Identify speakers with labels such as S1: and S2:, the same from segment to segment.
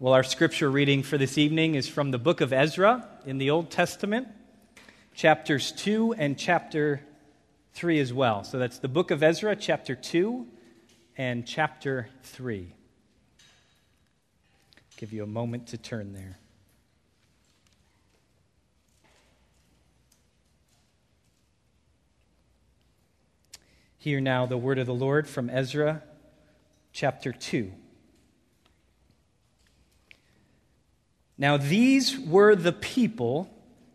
S1: Well, our scripture reading for this evening is from the book of Ezra in the Old Testament, chapters 2 and chapter 3 as well. So that's the book of Ezra, chapter 2 and chapter 3. Give you a moment to turn there. Hear now the word of the Lord from Ezra chapter 2. Now, these were the people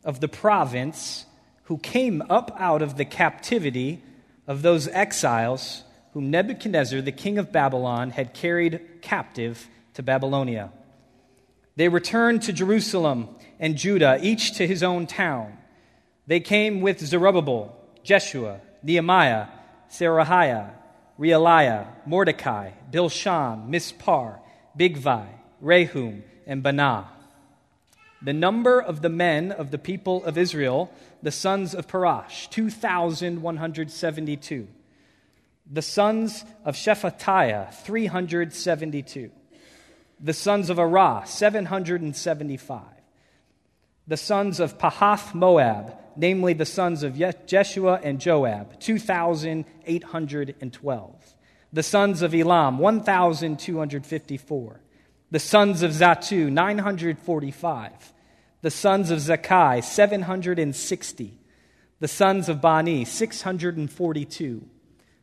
S1: of the province who came up out of the captivity of those exiles whom Nebuchadnezzar, the king of Babylon, had carried captive to Babylonia. They returned to Jerusalem and Judah, each to his own town. They came with Zerubbabel, Jeshua, Nehemiah, Seraiah, Reelaiah, Mordecai, Bilshan, Mispar, Bigvai, Rehum, and Baanah the number of the men of the people of Israel, the sons of Parosh, 2,172. The sons of Shephatiah, 372. The sons of Arah, 775. The sons of Pahath Moab, namely the sons of Jeshua and Joab, 2,812. The sons of Elam, 1,254. The sons of Zattu, 945 the sons of Zaccai, 760. The sons of Bani, 642.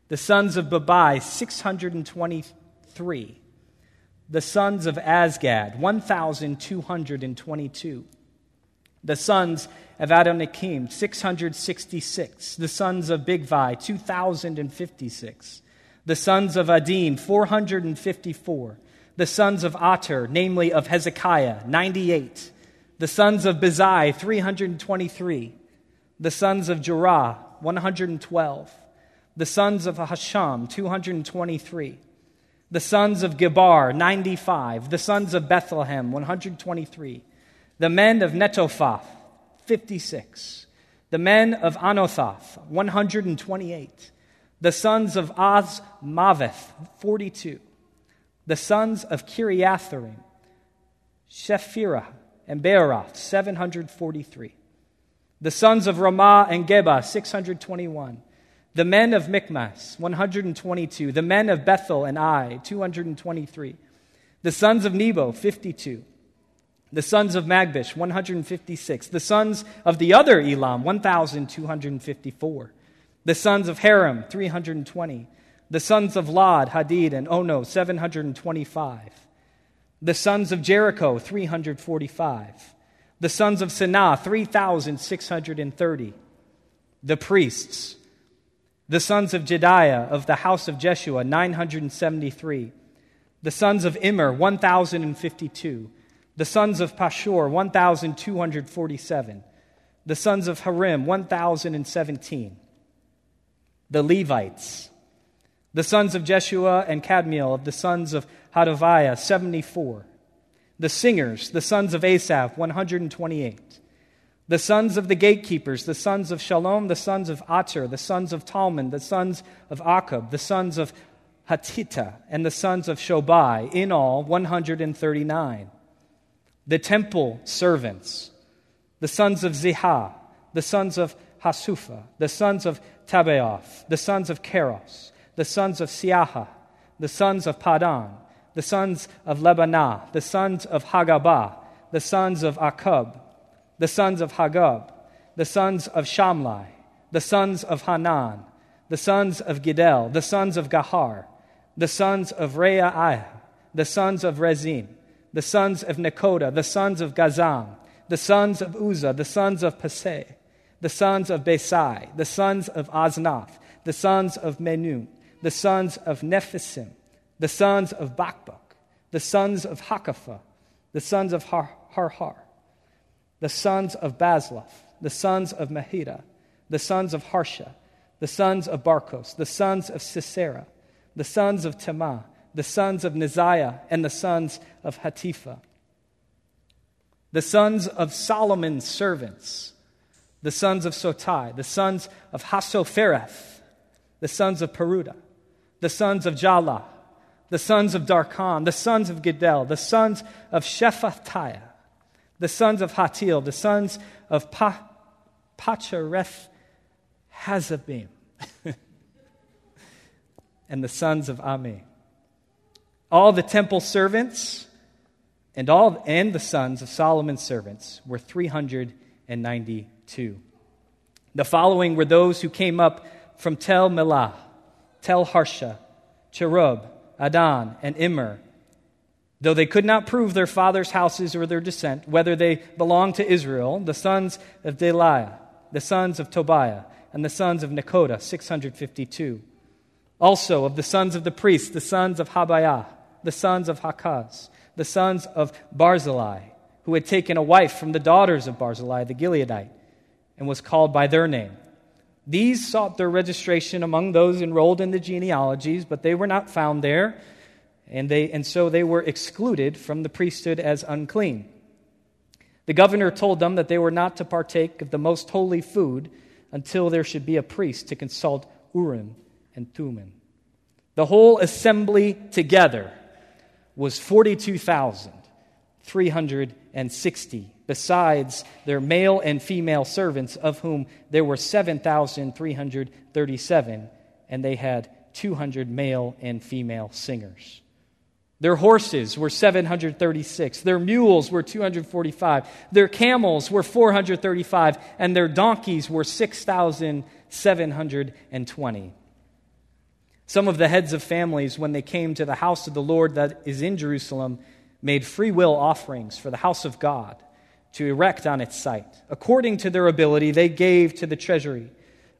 S1: The sons of Babai, 623. The sons of Azgad, 1,222. The sons of Adonikam, 666. The sons of Bigvai, 2,056. The sons of Adin, 454. The sons of Ater, namely of Hezekiah, 98 the sons of Bezai, 323. The sons of Jerah, 112. The sons of Hashum, 223. The sons of Gibbar, 95. The sons of Bethlehem, 123. The men of Netophah, 56. The men of Anathoth, 128. The sons of Azmaveth, 42. The sons of Kiriath-arim, Chephirah, and Beeroth, 743. The sons of Ramah and Geba, 621. The men of Michmas, 122. The men of Bethel and Ai, 223. The sons of Nebo, 52. The sons of Magbish, 156. The sons of the other Elam, 1,254. The sons of Harim, 320. The sons of Lod, Hadid, and Ono, 725. The sons of Jericho, 345. The sons of Senaah, 3,630. The priests. The sons of Jedaiah of the house of Jeshua, 973. The sons of Immer, 1,052. The sons of Pashhur, 1,247. The sons of Harim, 1,017. The Levites. The sons of Jeshua and Kadmiel of the sons of Hodaviah, 74. The singers, the sons of Asaph, 128. The sons of the gatekeepers, the sons of Shallum, the sons of Ater, the sons of Talmon, the sons of Akkub, the sons of Hatita, and the sons of Shobai, in all 139. The temple servants, the sons of Ziha, the sons of Hasupha, the sons of Tabbaoth, the sons of Keros, the sons of Siaha, the sons of Padon, the sons of Lebanah, the sons of Hagabah, the sons of Akkub, the sons of Hagab, the sons of Shamlai, the sons of Hanan, the sons of Giddel, the sons of Gahar, the sons of Reaiah, the sons of Rezin, the sons of Nekoda, the sons of Gazzam, the sons of Uzza, the sons of Paseah, the sons of Besai, the sons of Aznath, the sons of Menun, the sons of Nephisim, the sons of Bakbuk, the sons of Hakupha, the sons of Har- Harhur, the sons of Bazluth, the sons of Mehida, the sons of Harsha, the sons of Barkos, the sons of Sisera, the sons of Temah, the sons of Neziah, and the sons of Hatipha. The sons of Solomon's servants, the sons of Sotai, the sons of Hassophereth, the sons of Peruda, the sons of Jaalah, the sons of Darkon, the sons of Giddel, the sons of Shephatiah, the sons of Hattil, the sons of pa- Pachareth Hazabim, and the sons of Ami. All the temple servants and all and the sons of Solomon's servants were 392. The following were those who came up from Tel Melah, Tel Harsha, Cherub, Addan, and Immer. Though they could not prove their father's houses or their descent, whether they belonged to Israel, the sons of Delaiah, the sons of Tobiah, and the sons of Nekoda, 652. Also of the sons of the priests, the sons of Habaiah, the sons of Hakkoz, the sons of Barzillai, who had taken a wife from the daughters of Barzillai the Gileadite, and was called by their name. These sought their registration among those enrolled in the genealogies, but they were not found there, and, they, and so they were excluded from the priesthood as unclean. The governor told them that they were not to partake of the most holy food until there should be a priest to consult Urim and Thummim. The whole assembly together was 42,360, besides their male and female servants, of whom there were 7,337, and they had 200 male and female singers. Their horses were 736. Their mules were 245. Their camels were 435. And their donkeys were 6,720. Some of the heads of families, when they came to the house of the Lord that is in Jerusalem, made free will offerings for the house of God to erect on its site. According to their ability, they gave to the treasury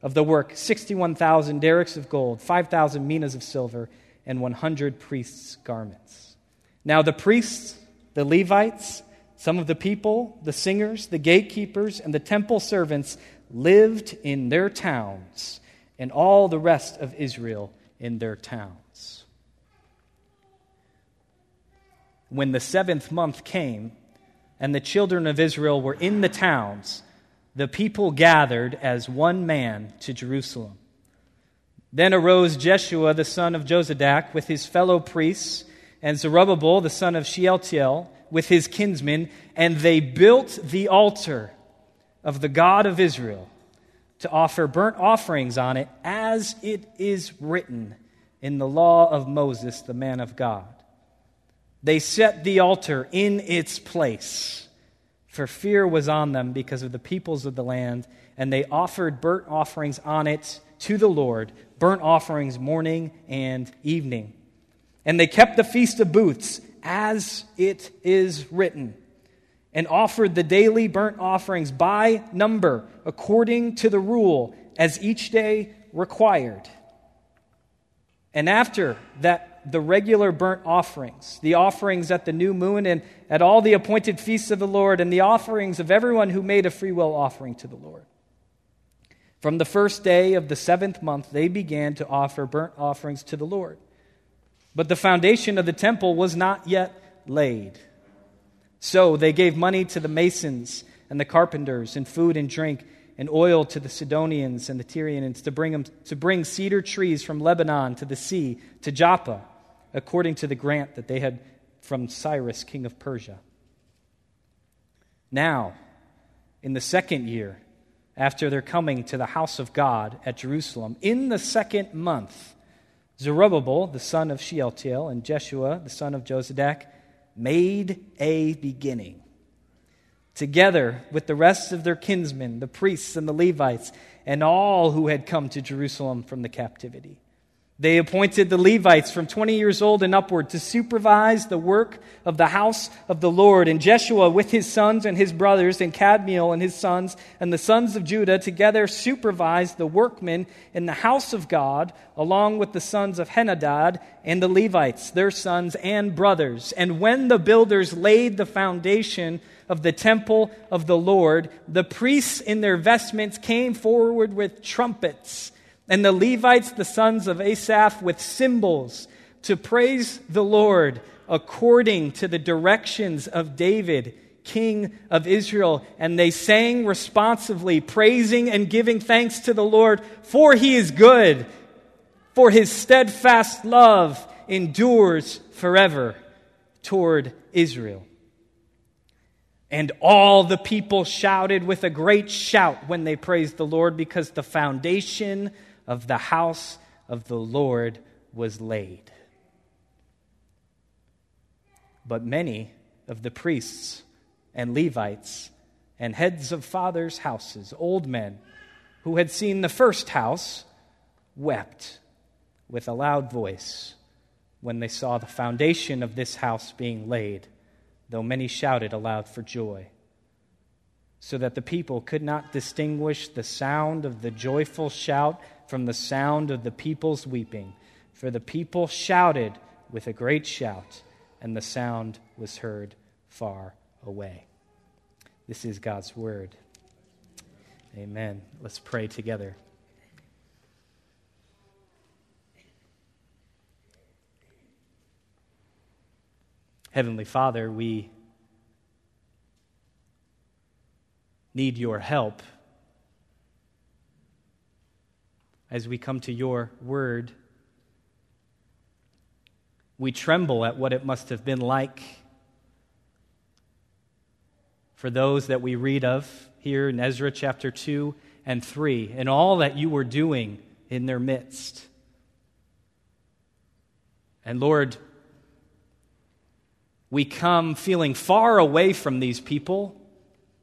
S1: of the work 61,000 darics of gold, 5,000 minas of silver, and 100 priests' garments. Now, the priests, the Levites, some of the people, the singers, the gatekeepers, and the temple servants lived in their towns, and all the rest of Israel in their towns. When the seventh month came, and the children of Israel were in the towns, the people gathered as one man to Jerusalem. Then arose Jeshua the son of Jozadak with his fellow priests, and Zerubbabel the son of Shealtiel with his kinsmen, and they built the altar of the God of Israel to offer burnt offerings on it, as it is written in the law of Moses, the man of God. They set the altar in its place, for fear was on them because of the peoples of the land, and they offered burnt offerings on it to the Lord, burnt offerings morning and evening. And they kept the Feast of Booths as it is written and offered the daily burnt offerings by number, according to the rule, as each day required. And after that, the regular burnt offerings, the offerings at the new moon, and at all the appointed feasts of the Lord, and the offerings of everyone who made a free will offering to the Lord. From the first day of the seventh month, they began to offer burnt offerings to the Lord. But the foundation of the temple was not yet laid. So they gave money to the masons and the carpenters, and food and drink, and oil to the Sidonians and the Tyrians to bring, them, to bring cedar trees from Lebanon to the sea, to Joppa, according to the grant that they had from Cyrus, king of Persia. Now, in the second year, after their coming to the house of God at Jerusalem, in the second month, Zerubbabel, the son of Shealtiel, and Jeshua, the son of Jozadak, made a beginning. Together with the rest of their kinsmen, the priests and the Levites, and all who had come to Jerusalem from the captivity. They appointed the Levites from 20 years old and upward to supervise the work of the house of the Lord. And Jeshua with his sons and his brothers, and Kadmiel and his sons, and the sons of Judah together supervised the workmen in the house of God, along with the sons of Henadad and the Levites, their sons and brothers. And when the builders laid the foundation of the temple of the Lord, the priests in their vestments came forward with trumpets and the Levites, the sons of Asaph, with cymbals to praise the Lord according to the directions of David, king of Israel. And they sang responsively, praising and giving thanks to the Lord, for he is good, for his steadfast love endures forever toward Israel. And all the people shouted with a great shout when they praised the Lord because the foundation of the house of the Lord was laid. But many of the priests and Levites and heads of fathers' houses, old men who had seen the first house, wept with a loud voice when they saw the foundation of this house being laid, though many shouted aloud for joy. So that the people could not distinguish the sound of the joyful shout from the sound of the people's weeping. For the people shouted with a great shout, and the sound was heard far away. This is God's word. Amen. Let's pray together. Heavenly Father, we need your help as we come to your word. We tremble at what it must have been like for those that we read of here in Ezra chapter 2 and 3, and all that you were doing in their midst. And Lord, we come feeling far away from these people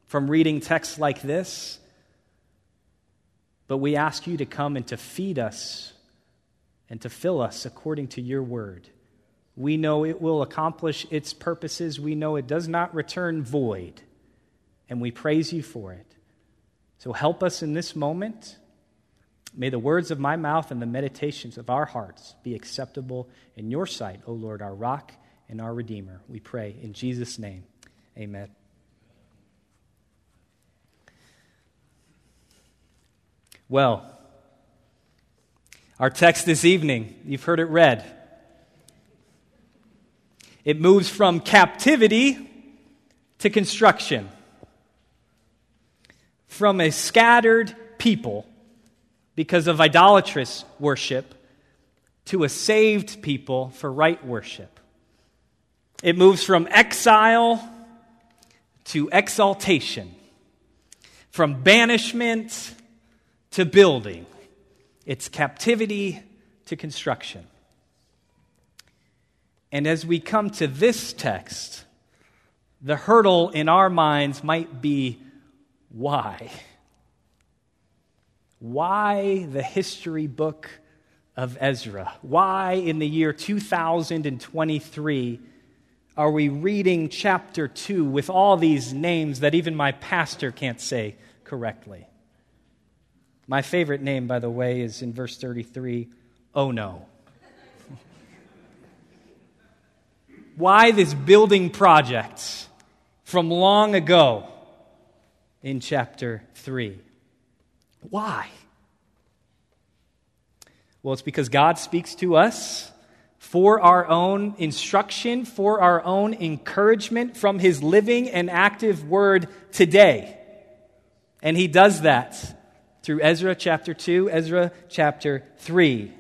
S1: from reading texts like this, but we ask you to come and to feed us and to fill us according to your word. We know it will accomplish its purposes. We know it does not return void and we praise you for it. So help us in this moment. May the words of my mouth and the meditations of our hearts be acceptable in your sight, O Lord, our rock and our redeemer. We pray in Jesus' name. Amen. Well, our text this evening, you've heard it read. It moves from captivity to construction from a scattered people because of idolatrous worship to a saved people for right worship. It moves from exile to exaltation, from banishment to building. It's captivity to construction. And as we come to this text, the hurdle in our minds might be why? Why the history book of Ezra? Why in the year 2023 are we reading chapter 2 with all these names that even my pastor can't say correctly? My favorite name, by the way, is in verse 33 Oh no. Why this building project from long ago? in chapter 3. Why? Well, it's because God speaks to us for our own instruction, for our own encouragement from His living and active word today. And He does that through Ezra chapter 2, Ezra chapter 3.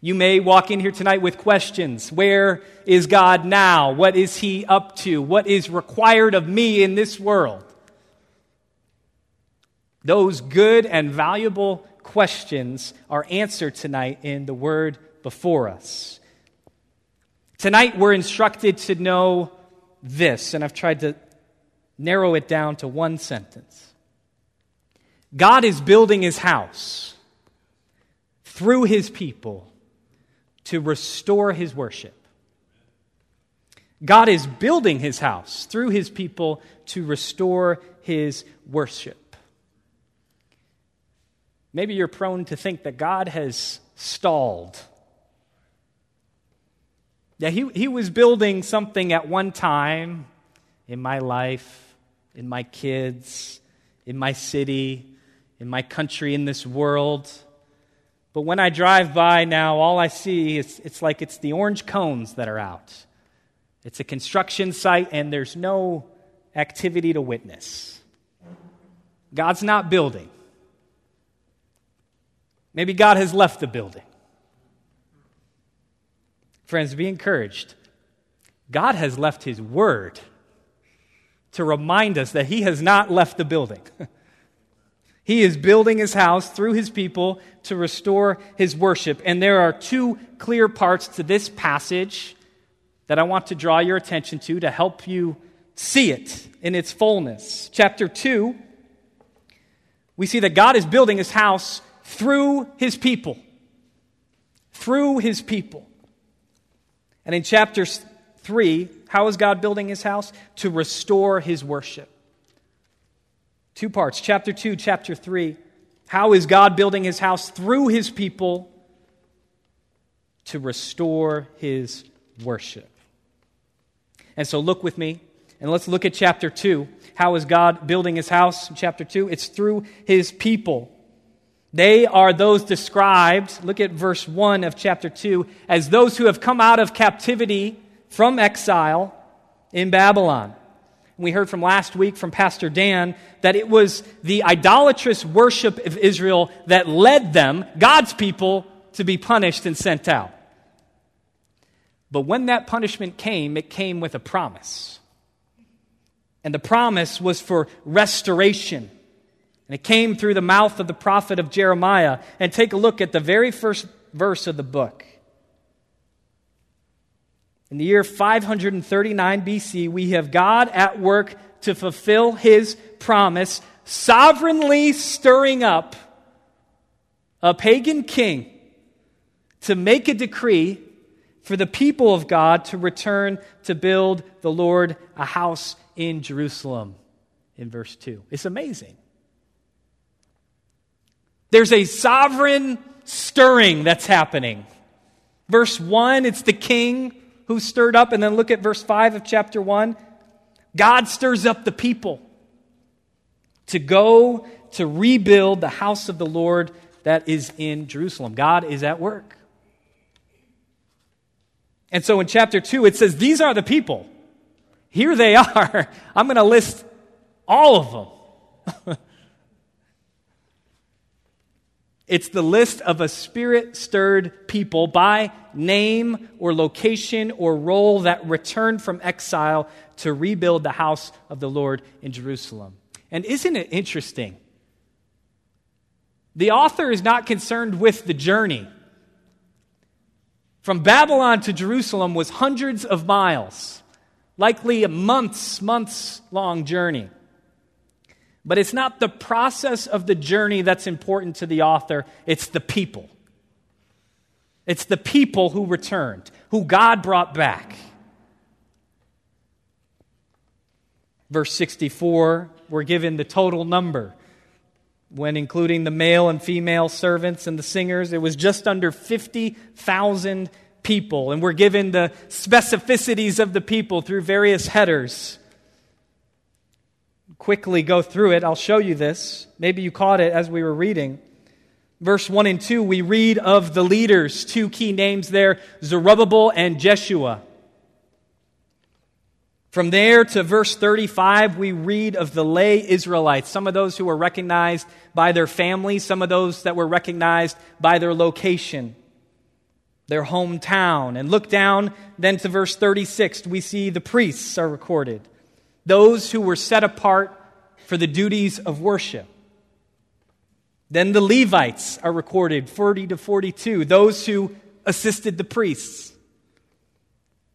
S1: You may walk in here tonight with questions. Where is God now? What is He up to? What is required of me in this world? Those good and valuable questions are answered tonight in the word before us. Tonight, we're instructed to know this, and I've tried to narrow it down to one sentence God is building his house through his people to restore his worship. God is building his house through his people to restore his worship. Maybe you're prone to think that God has stalled. Yeah, he, he was building something at one time in my life, in my kids, in my city, in my country, in this world. But when I drive by now, all I see is it's like it's the orange cones that are out. It's a construction site, and there's no activity to witness. God's not building. Maybe God has left the building. Friends, be encouraged. God has left his word to remind us that he has not left the building. he is building his house through his people to restore his worship. And there are two clear parts to this passage that I want to draw your attention to to help you see it in its fullness. Chapter 2, we see that God is building his house through his people. Through his people. And in chapter 3, how is God building his house? To restore his worship. Two parts, chapter 2, chapter 3. How is God building his house through his people to restore his worship? And so look with me and let's look at chapter 2. How is God building his house? chapter 2, it's through his people. They are those described, look at verse 1 of chapter 2, as those who have come out of captivity from exile in Babylon. We heard from last week from Pastor Dan that it was the idolatrous worship of Israel that led them, God's people, to be punished and sent out. But when that punishment came, it came with a promise. And the promise was for restoration and it came through the mouth of the prophet of Jeremiah. And take a look at the very first verse of the book. In the year 539 BC, we have God at work to fulfill his promise, sovereignly stirring up a pagan king to make a decree for the people of God to return to build the Lord a house in Jerusalem in verse 2. It's amazing. There's a sovereign stirring that's happening. Verse 1, it's the king who stirred up. And then look at verse 5 of chapter 1. God stirs up the people to go to rebuild the house of the Lord that is in Jerusalem. God is at work. And so in chapter 2, it says, These are the people. Here they are. I'm going to list all of them. It's the list of a spirit stirred people by name or location or role that returned from exile to rebuild the house of the Lord in Jerusalem. And isn't it interesting? The author is not concerned with the journey. From Babylon to Jerusalem was hundreds of miles, likely a months, months long journey. But it's not the process of the journey that's important to the author, it's the people. It's the people who returned, who God brought back. Verse 64, we're given the total number. When including the male and female servants and the singers, it was just under 50,000 people. And we're given the specificities of the people through various headers quickly go through it. I'll show you this. Maybe you caught it as we were reading. Verse 1 and 2, we read of the leaders, two key names there Zerubbabel and Jeshua. From there to verse 35, we read of the lay Israelites, some of those who were recognized by their families, some of those that were recognized by their location, their hometown. And look down then to verse 36, we see the priests are recorded those who were set apart for the duties of worship. Then the Levites are recorded, 40 to 42, those who assisted the priests.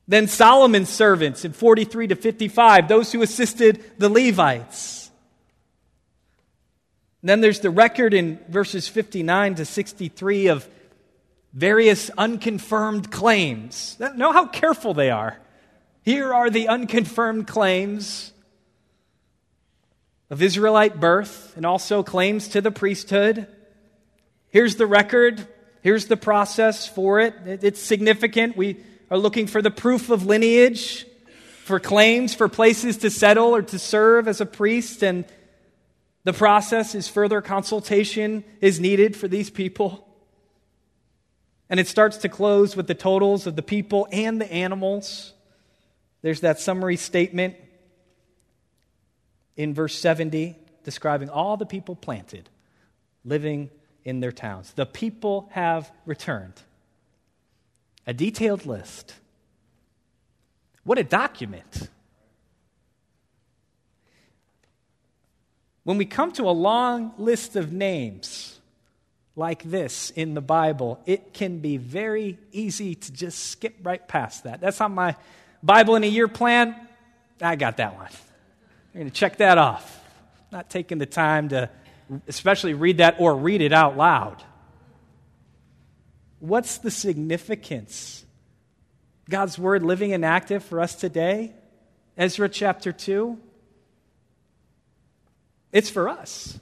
S1: Then Solomon's servants in 43 to 55, those who assisted the Levites. then there's the record in verses 59 to 63 of various unconfirmed claims. Know how careful they are. Here are the unconfirmed claims of Israelite birth and also claims to the priesthood. Here's the record. Here's the process for it. It's significant. We are looking for the proof of lineage, for claims, for places to settle or to serve as a priest. And the process is further consultation is needed for these people. And it starts to close with the totals of the people and the animals. There's that summary statement in verse 70 describing all the people planted living in their towns. The people have returned. A detailed list. What a document. When we come to a long list of names like this in the Bible, it can be very easy to just skip right past that. That's on my Bible in a year plan. I got that one. I'm going to check that off. Not taking the time to especially read that or read it out loud. What's the significance? God's word living and active for us today? Ezra chapter 2. It's for us.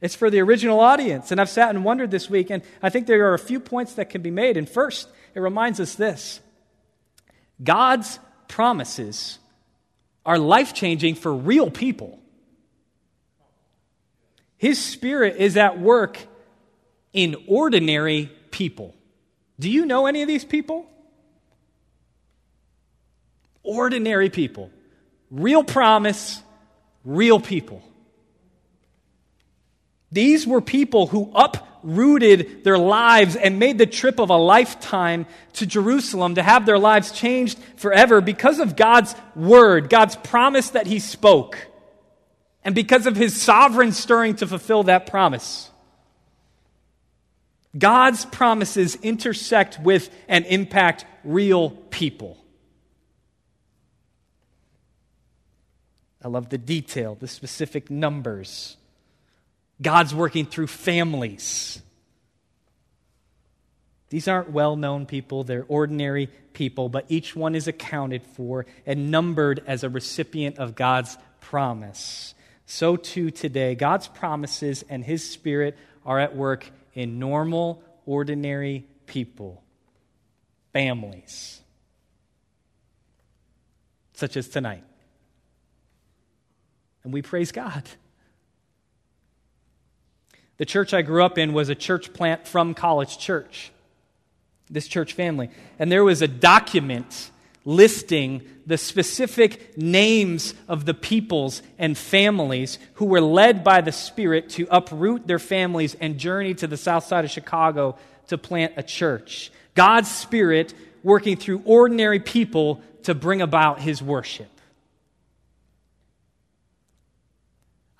S1: It's for the original audience. And I've sat and wondered this week, and I think there are a few points that can be made. And first, it reminds us this God's promises are life changing for real people. His Spirit is at work in ordinary people. Do you know any of these people? Ordinary people. Real promise, real people. These were people who uprooted their lives and made the trip of a lifetime to Jerusalem to have their lives changed forever because of God's word, God's promise that He spoke, and because of His sovereign stirring to fulfill that promise. God's promises intersect with and impact real people. I love the detail, the specific numbers. God's working through families. These aren't well known people, they're ordinary people, but each one is accounted for and numbered as a recipient of God's promise. So too today, God's promises and His Spirit are at work in normal, ordinary people, families, such as tonight. And we praise God. The church I grew up in was a church plant from College Church, this church family. And there was a document listing the specific names of the peoples and families who were led by the Spirit to uproot their families and journey to the south side of Chicago to plant a church. God's Spirit working through ordinary people to bring about His worship.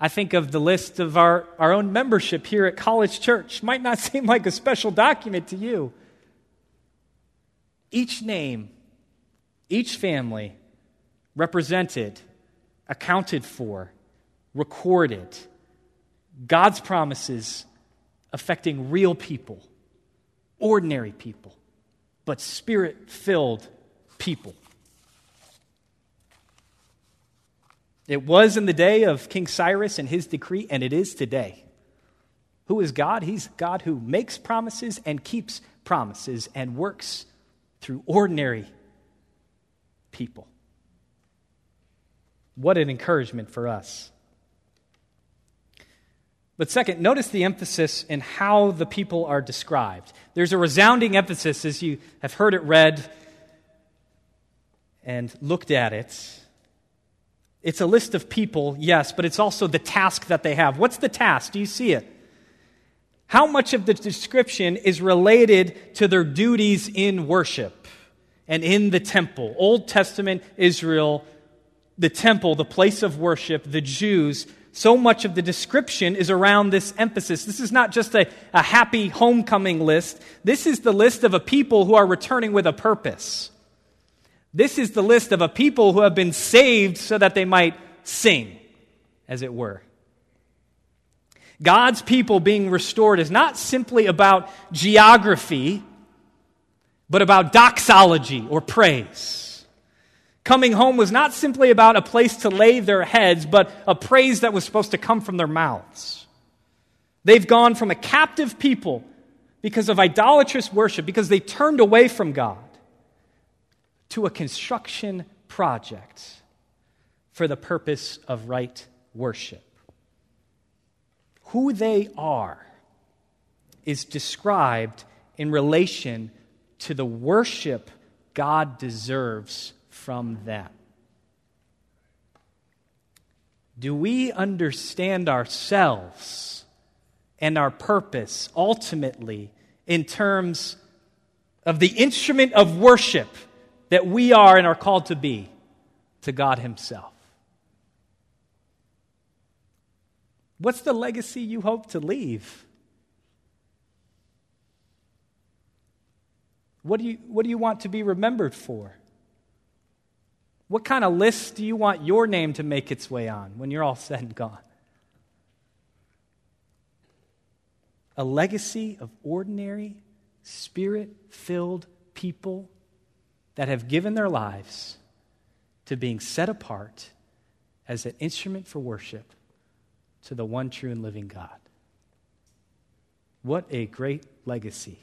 S1: I think of the list of our, our own membership here at College Church. Might not seem like a special document to you. Each name, each family represented, accounted for, recorded. God's promises affecting real people, ordinary people, but spirit filled people. It was in the day of King Cyrus and his decree, and it is today. Who is God? He's God who makes promises and keeps promises and works through ordinary people. What an encouragement for us. But second, notice the emphasis in how the people are described. There's a resounding emphasis as you have heard it read and looked at it it's a list of people, yes, but it's also the task that they have. What's the task? Do you see it? How much of the description is related to their duties in worship and in the temple? Old Testament Israel, the temple, the place of worship, the Jews, so much of the description is around this emphasis. This is not just a, a happy homecoming list. This is the list of a people who are returning with a purpose. This is the list of a people who have been saved so that they might sing, as it were. God's people being restored is not simply about geography, but about doxology or praise. Coming home was not simply about a place to lay their heads, but a praise that was supposed to come from their mouths. They've gone from a captive people because of idolatrous worship, because they turned away from God, to a construction project for the purpose of right worship. Who they are is described in relation to the worship God deserves from them. Do we understand ourselves and our purpose ultimately in terms of the instrument of worship that we are and are called to be to God Himself. What's the legacy you hope to leave? What do you, what do you want to be remembered for? What kind of list do you want your name to make its way on when you're all said and gone? A legacy of ordinary, spirit filled people that have given their lives to being set apart as an instrument for worship to the one true and living God. What a great legacy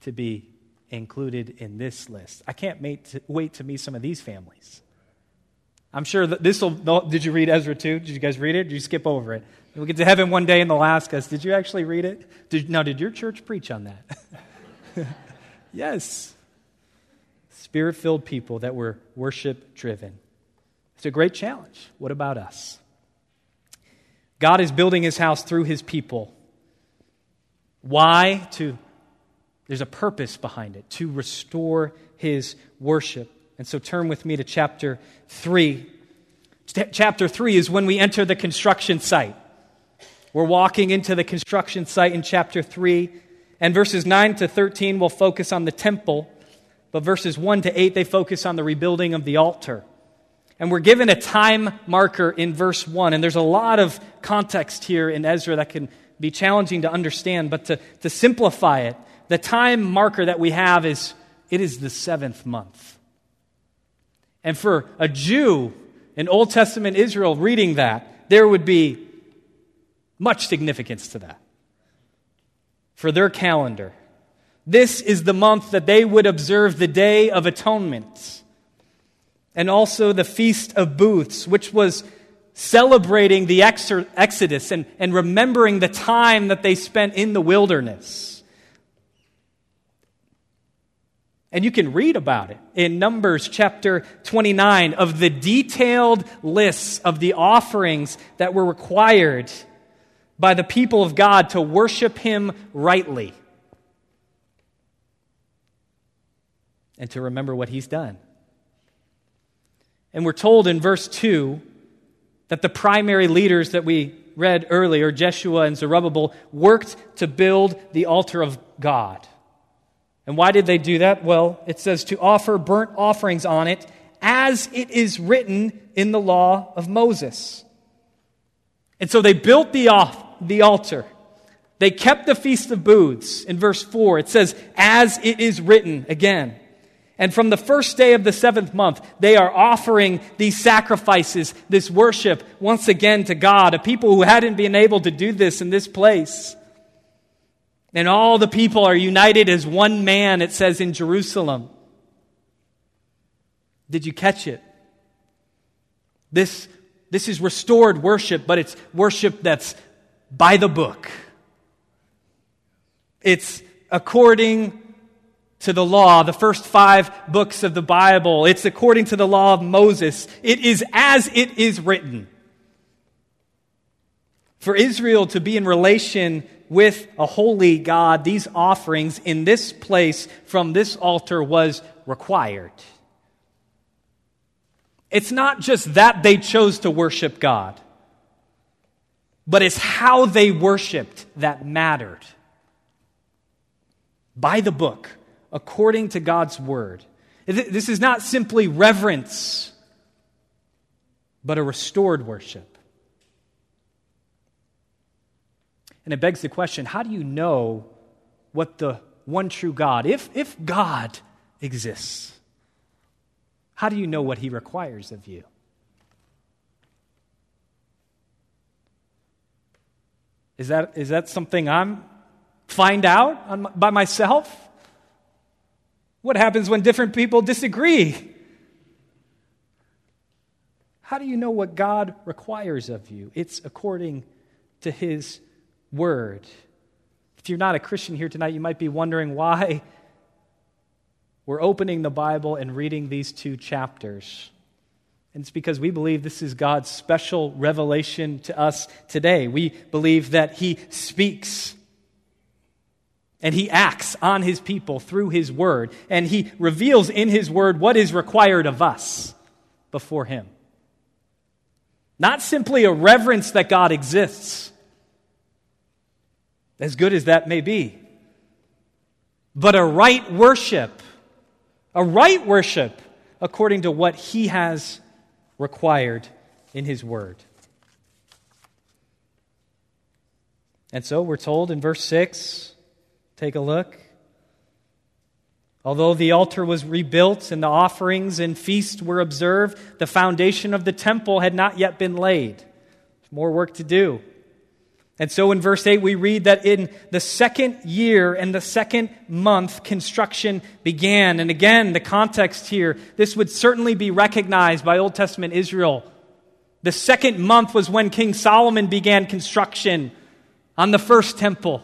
S1: to be included in this list. I can't wait to meet some of these families. I'm sure that this will. Did you read Ezra 2? Did you guys read it? Did you skip over it? We'll get to heaven one day and they'll ask us, Did you actually read it? Did, now, did your church preach on that? yes. Spirit filled people that were worship driven. It's a great challenge. What about us? God is building his house through his people. Why? To there's a purpose behind it, to restore his worship. And so turn with me to chapter 3. Ch- chapter 3 is when we enter the construction site. We're walking into the construction site in chapter 3, and verses 9 to 13 will focus on the temple, but verses 1 to 8 they focus on the rebuilding of the altar. And we're given a time marker in verse 1. And there's a lot of context here in Ezra that can be challenging to understand. But to, to simplify it, the time marker that we have is it is the seventh month. And for a Jew in Old Testament Israel reading that, there would be much significance to that. For their calendar, this is the month that they would observe the Day of Atonement and also the Feast of Booths, which was celebrating the Exodus and, and remembering the time that they spent in the wilderness. And you can read about it in Numbers chapter 29 of the detailed lists of the offerings that were required by the people of God to worship Him rightly and to remember what He's done. And we're told in verse 2 that the primary leaders that we read earlier, Jeshua and Zerubbabel, worked to build the altar of God. And why did they do that? Well, it says to offer burnt offerings on it as it is written in the law of Moses. And so they built the, off, the altar. They kept the Feast of Booths. In verse 4, it says, as it is written again. And from the first day of the seventh month, they are offering these sacrifices, this worship, once again to God, a people who hadn't been able to do this in this place. And all the people are united as one man, it says in Jerusalem. Did you catch it? This, this is restored worship, but it's worship that's by the book. It's according to the law, the first five books of the Bible. It's according to the law of Moses. It is as it is written. For Israel to be in relation with a holy God, these offerings in this place from this altar was required. It's not just that they chose to worship God, but it's how they worshiped that mattered. By the book, according to God's word. This is not simply reverence, but a restored worship. And it begs the question how do you know what the one true God, if, if God exists, how do you know what he requires of you? Is that, is that something I'm find out on, by myself? What happens when different people disagree? How do you know what God requires of you? It's according to His Word. If you're not a Christian here tonight, you might be wondering why we're opening the Bible and reading these two chapters. And it's because we believe this is God's special revelation to us today. We believe that He speaks And he acts on his people through his word. And he reveals in his word what is required of us before him. Not simply a reverence that God exists, as good as that may be, but a right worship. A right worship according to what he has required in his word. And so we're told in verse 6 take a look. Although the altar was rebuilt and the offerings and feasts were observed, the foundation of the temple had not yet been laid. More work to do. And so in verse 8, we read that in the second year and the second month, construction began. And again, the context here, this would certainly be recognized by Old Testament Israel. The second month was when King Solomon began construction on the first temple.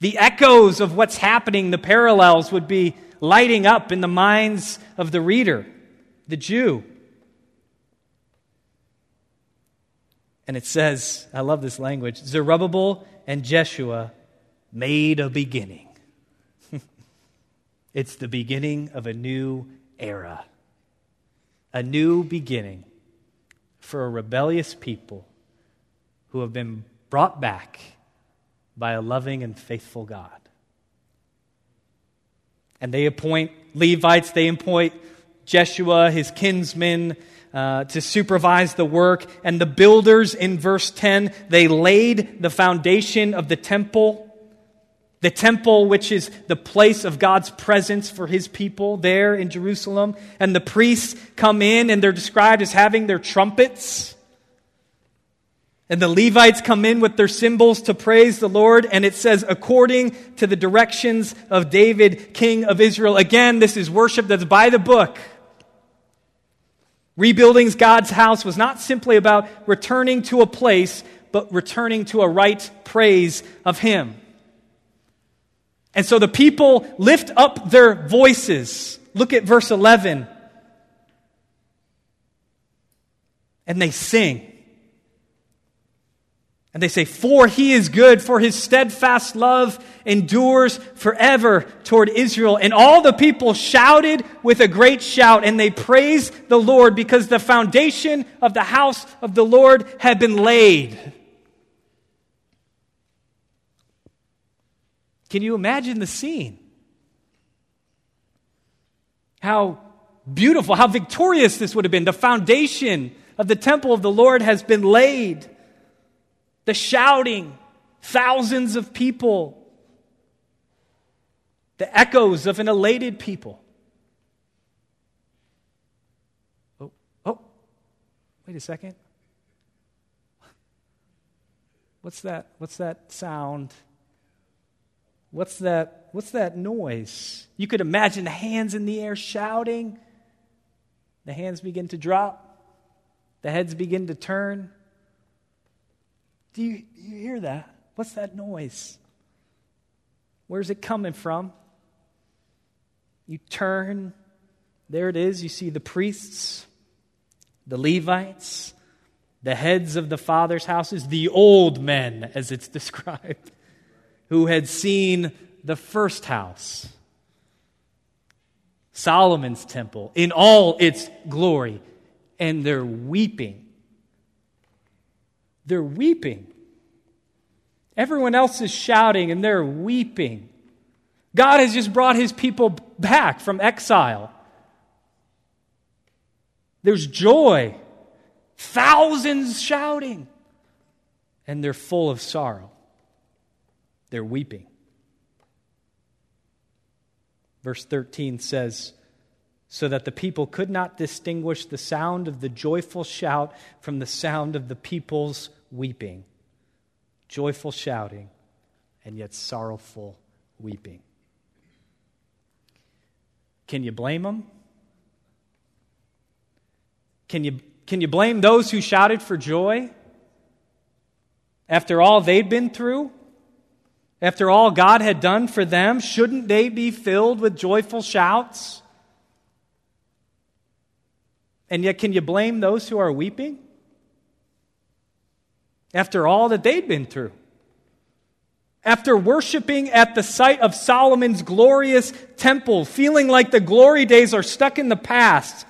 S1: The echoes of what's happening, the parallels would be lighting up in the minds of the reader, the Jew. And it says, I love this language Zerubbabel and Jeshua made a beginning. it's the beginning of a new era, a new beginning for a rebellious people who have been brought back by a loving and faithful God. And they appoint Levites, they appoint Jeshua, his kinsmen, uh, to supervise the work. And the builders in verse 10, they laid the foundation of the temple. The temple, which is the place of God's presence for his people there in Jerusalem. And the priests come in and they're described as having their trumpets. And the Levites come in with their cymbals to praise the Lord, and it says, according to the directions of David, king of Israel. Again, this is worship that's by the book. Rebuilding God's house was not simply about returning to a place, but returning to a right praise of Him. And so the people lift up their voices. Look at verse 11. And they sing. And they say, For he is good, for his steadfast love endures forever toward Israel. And all the people shouted with a great shout, and they praised the Lord because the foundation of the house of the Lord had been laid. Can you imagine the scene? How beautiful, how victorious this would have been. The foundation of the temple of the Lord has been laid the shouting, thousands of people, the echoes of an elated people. Oh, oh, wait a second. What's that? What's that sound? What's that? What's that noise? You could imagine the hands in the air shouting. The hands begin to drop. The heads begin to turn. Do you, you hear that? What's that noise? Where's it coming from? You turn, there it is. You see the priests, the Levites, the heads of the father's houses, the old men, as it's described, who had seen the first house, Solomon's temple, in all its glory, and they're weeping they're weeping. Everyone else is shouting and they're weeping. God has just brought his people back from exile. There's joy, thousands shouting, and they're full of sorrow. They're weeping. Verse 13 says, so that the people could not distinguish the sound of the joyful shout from the sound of the people's weeping. Joyful shouting, and yet sorrowful weeping. Can you blame them? Can you, can you blame those who shouted for joy? After all they'd been through? After all God had done for them, shouldn't they be filled with joyful shouts? And yet, can you blame those who are weeping? After all that they'd been through, After worshiping at the site of Solomon's glorious temple, feeling like the glory days are stuck in the past,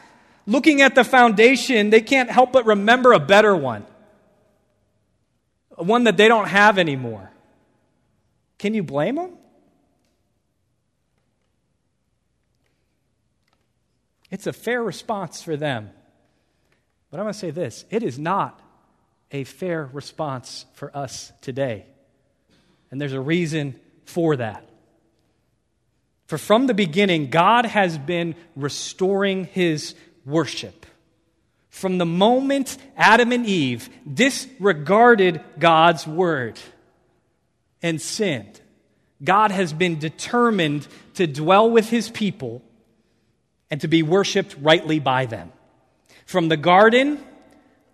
S1: looking at the foundation, they can't help but remember a better one. One that they don't have anymore. Can you blame them? It's a fair response for them. But I'm going to say this it is not a fair response for us today. And there's a reason for that. For from the beginning, God has been restoring his worship. From the moment Adam and Eve disregarded God's word and sinned, God has been determined to dwell with his people and to be worshiped rightly by them. From the garden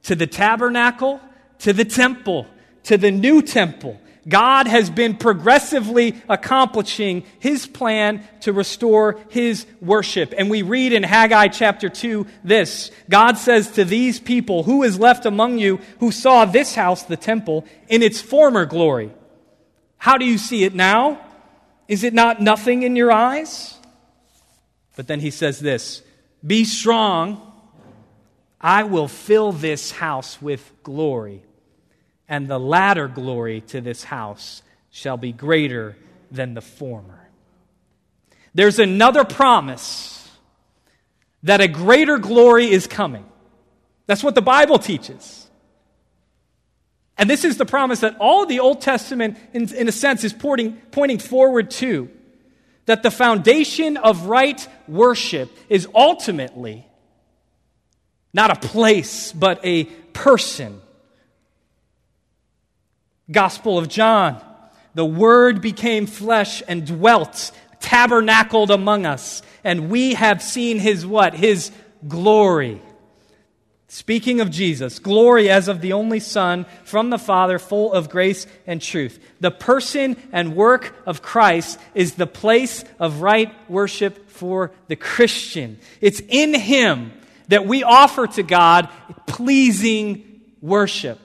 S1: to the tabernacle to the temple to the new temple, God has been progressively accomplishing his plan to restore his worship. And we read in Haggai chapter 2 this God says to these people, Who is left among you who saw this house, the temple, in its former glory? How do you see it now? Is it not nothing in your eyes? But then he says this Be strong, I will fill this house with glory, and the latter glory to this house shall be greater than the former. There's another promise that a greater glory is coming. That's what the Bible teaches. And this is the promise that all the Old Testament, in, in a sense, is pointing, pointing forward to. That the foundation of right worship is ultimately not a place, but a person. Gospel of John. The Word became flesh and dwelt, tabernacled among us, and we have seen His what? His glory. Speaking of Jesus, glory as of the only Son from the Father, full of grace and truth. The person and work of Christ is the place of right worship for the Christian. It's in Him that we offer to God pleasing worship.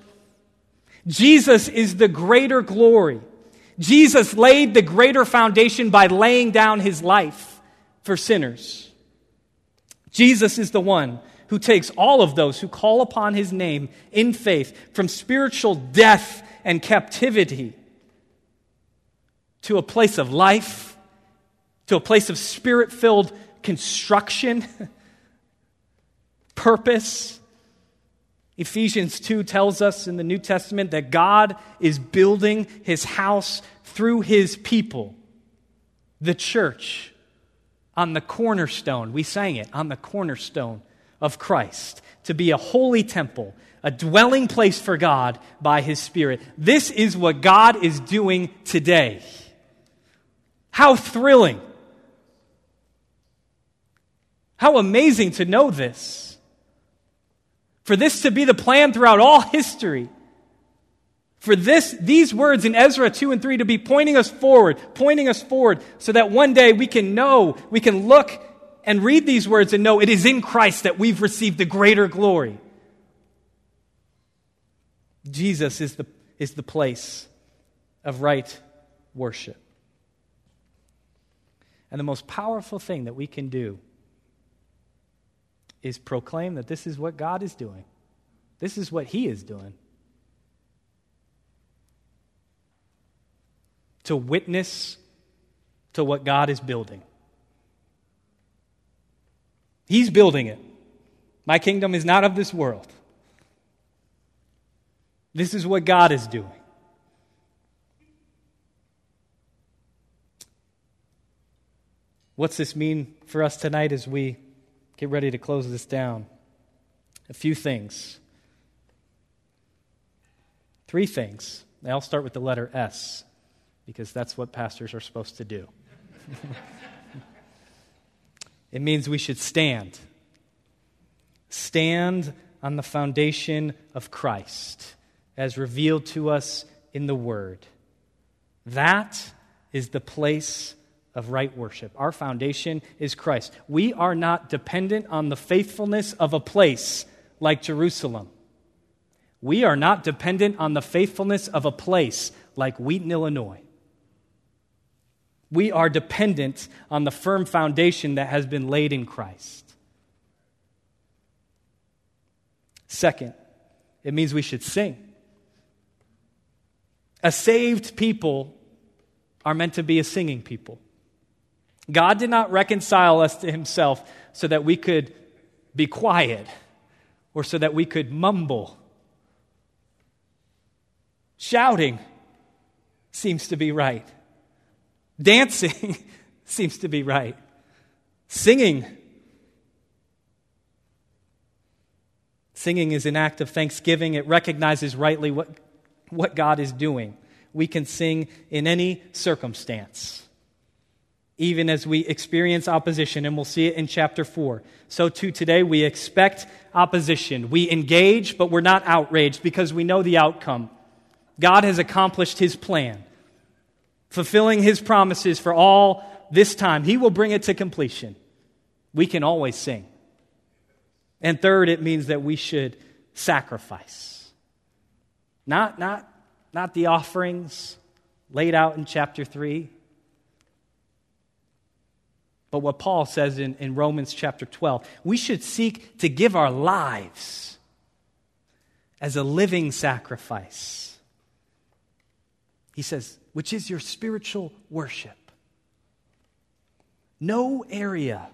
S1: Jesus is the greater glory. Jesus laid the greater foundation by laying down His life for sinners. Jesus is the one who takes all of those who call upon his name in faith from spiritual death and captivity to a place of life, to a place of spirit filled construction, purpose. Ephesians 2 tells us in the New Testament that God is building his house through his people, the church, on the cornerstone. We sang it, on the cornerstone of Christ, to be a holy temple, a dwelling place for God by His Spirit. This is what God is doing today. How thrilling! How amazing to know this. For this to be the plan throughout all history. For this, these words in Ezra 2 and 3 to be pointing us forward, pointing us forward, so that one day we can know, we can look and read these words and know it is in Christ that we've received the greater glory. Jesus is the, is the place of right worship. And the most powerful thing that we can do is proclaim that this is what God is doing. This is what He is doing. To witness to what God is building. He's building it. My kingdom is not of this world. This is what God is doing. What's this mean for us tonight as we get ready to close this down? A few things. Three things. They all start with the letter S because that's what pastors are supposed to do. It means we should stand. Stand on the foundation of Christ as revealed to us in the Word. That is the place of right worship. Our foundation is Christ. We are not dependent on the faithfulness of a place like Jerusalem. We are not dependent on the faithfulness of a place like Wheaton, Illinois. We are dependent on the firm foundation that has been laid in Christ. Second, it means we should sing. A saved people are meant to be a singing people. God did not reconcile us to himself so that we could be quiet or so that we could mumble. Shouting seems to be right. Dancing seems to be right. Singing. Singing is an act of thanksgiving. It recognizes rightly what, what God is doing. We can sing in any circumstance even as we experience opposition, and we'll see it in chapter 4. So, too, today we expect opposition. We engage, but we're not outraged because we know the outcome. God has accomplished his plan, fulfilling his promises for all this time. He will bring it to completion. We can always sing. And third, it means that we should sacrifice. Not, not, not the offerings laid out in chapter 3 but what Paul says in, in Romans chapter 12. We should seek to give our lives as a living sacrifice. He says, which is your spiritual worship. No area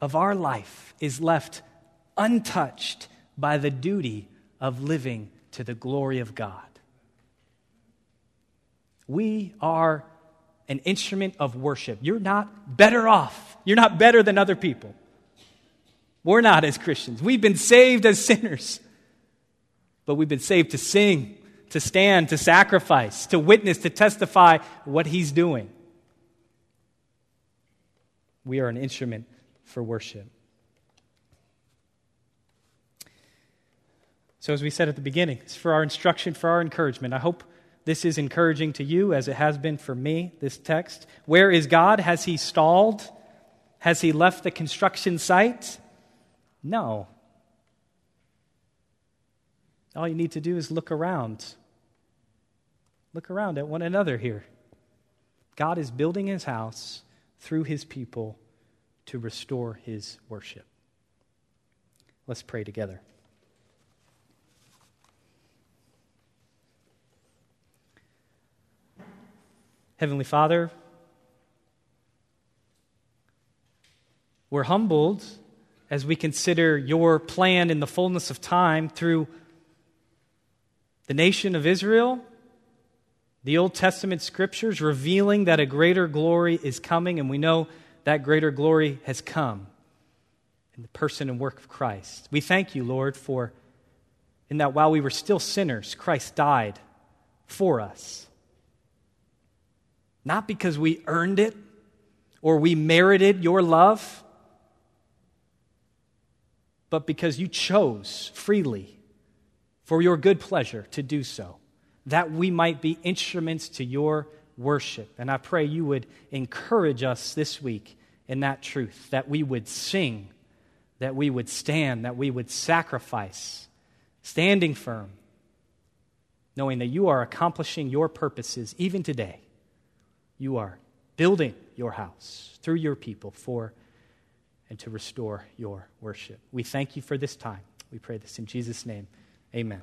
S1: of our life is left untouched by the duty of living to the glory of God. We are an instrument of worship. You're not better off. You're not better than other people. We're not as Christians. We've been saved as sinners, but we've been saved to sing, to stand, to sacrifice, to witness, to testify what He's doing. We are an instrument for worship. So, as we said at the beginning, it's for our instruction, for our encouragement. I hope this is encouraging to you as it has been for me, this text. Where is God? Has he stalled? Has he left the construction site? No. All you need to do is look around. Look around at one another here. God is building his house through his people to restore his worship. Let's pray together. Heavenly Father, we're humbled as we consider your plan in the fullness of time through the nation of Israel, the Old Testament scriptures revealing that a greater glory is coming, and we know that greater glory has come in the person and work of Christ. We thank you, Lord, for in that while we were still sinners, Christ died for us. Not because we earned it or we merited your love, but because you chose freely for your good pleasure to do so, that we might be instruments to your worship. And I pray you would encourage us this week in that truth, that we would sing, that we would stand, that we would sacrifice, standing firm, knowing that you are accomplishing your purposes even today you are building your house through your people for and to restore your worship. We thank you for this time. We pray this in Jesus' name. Amen.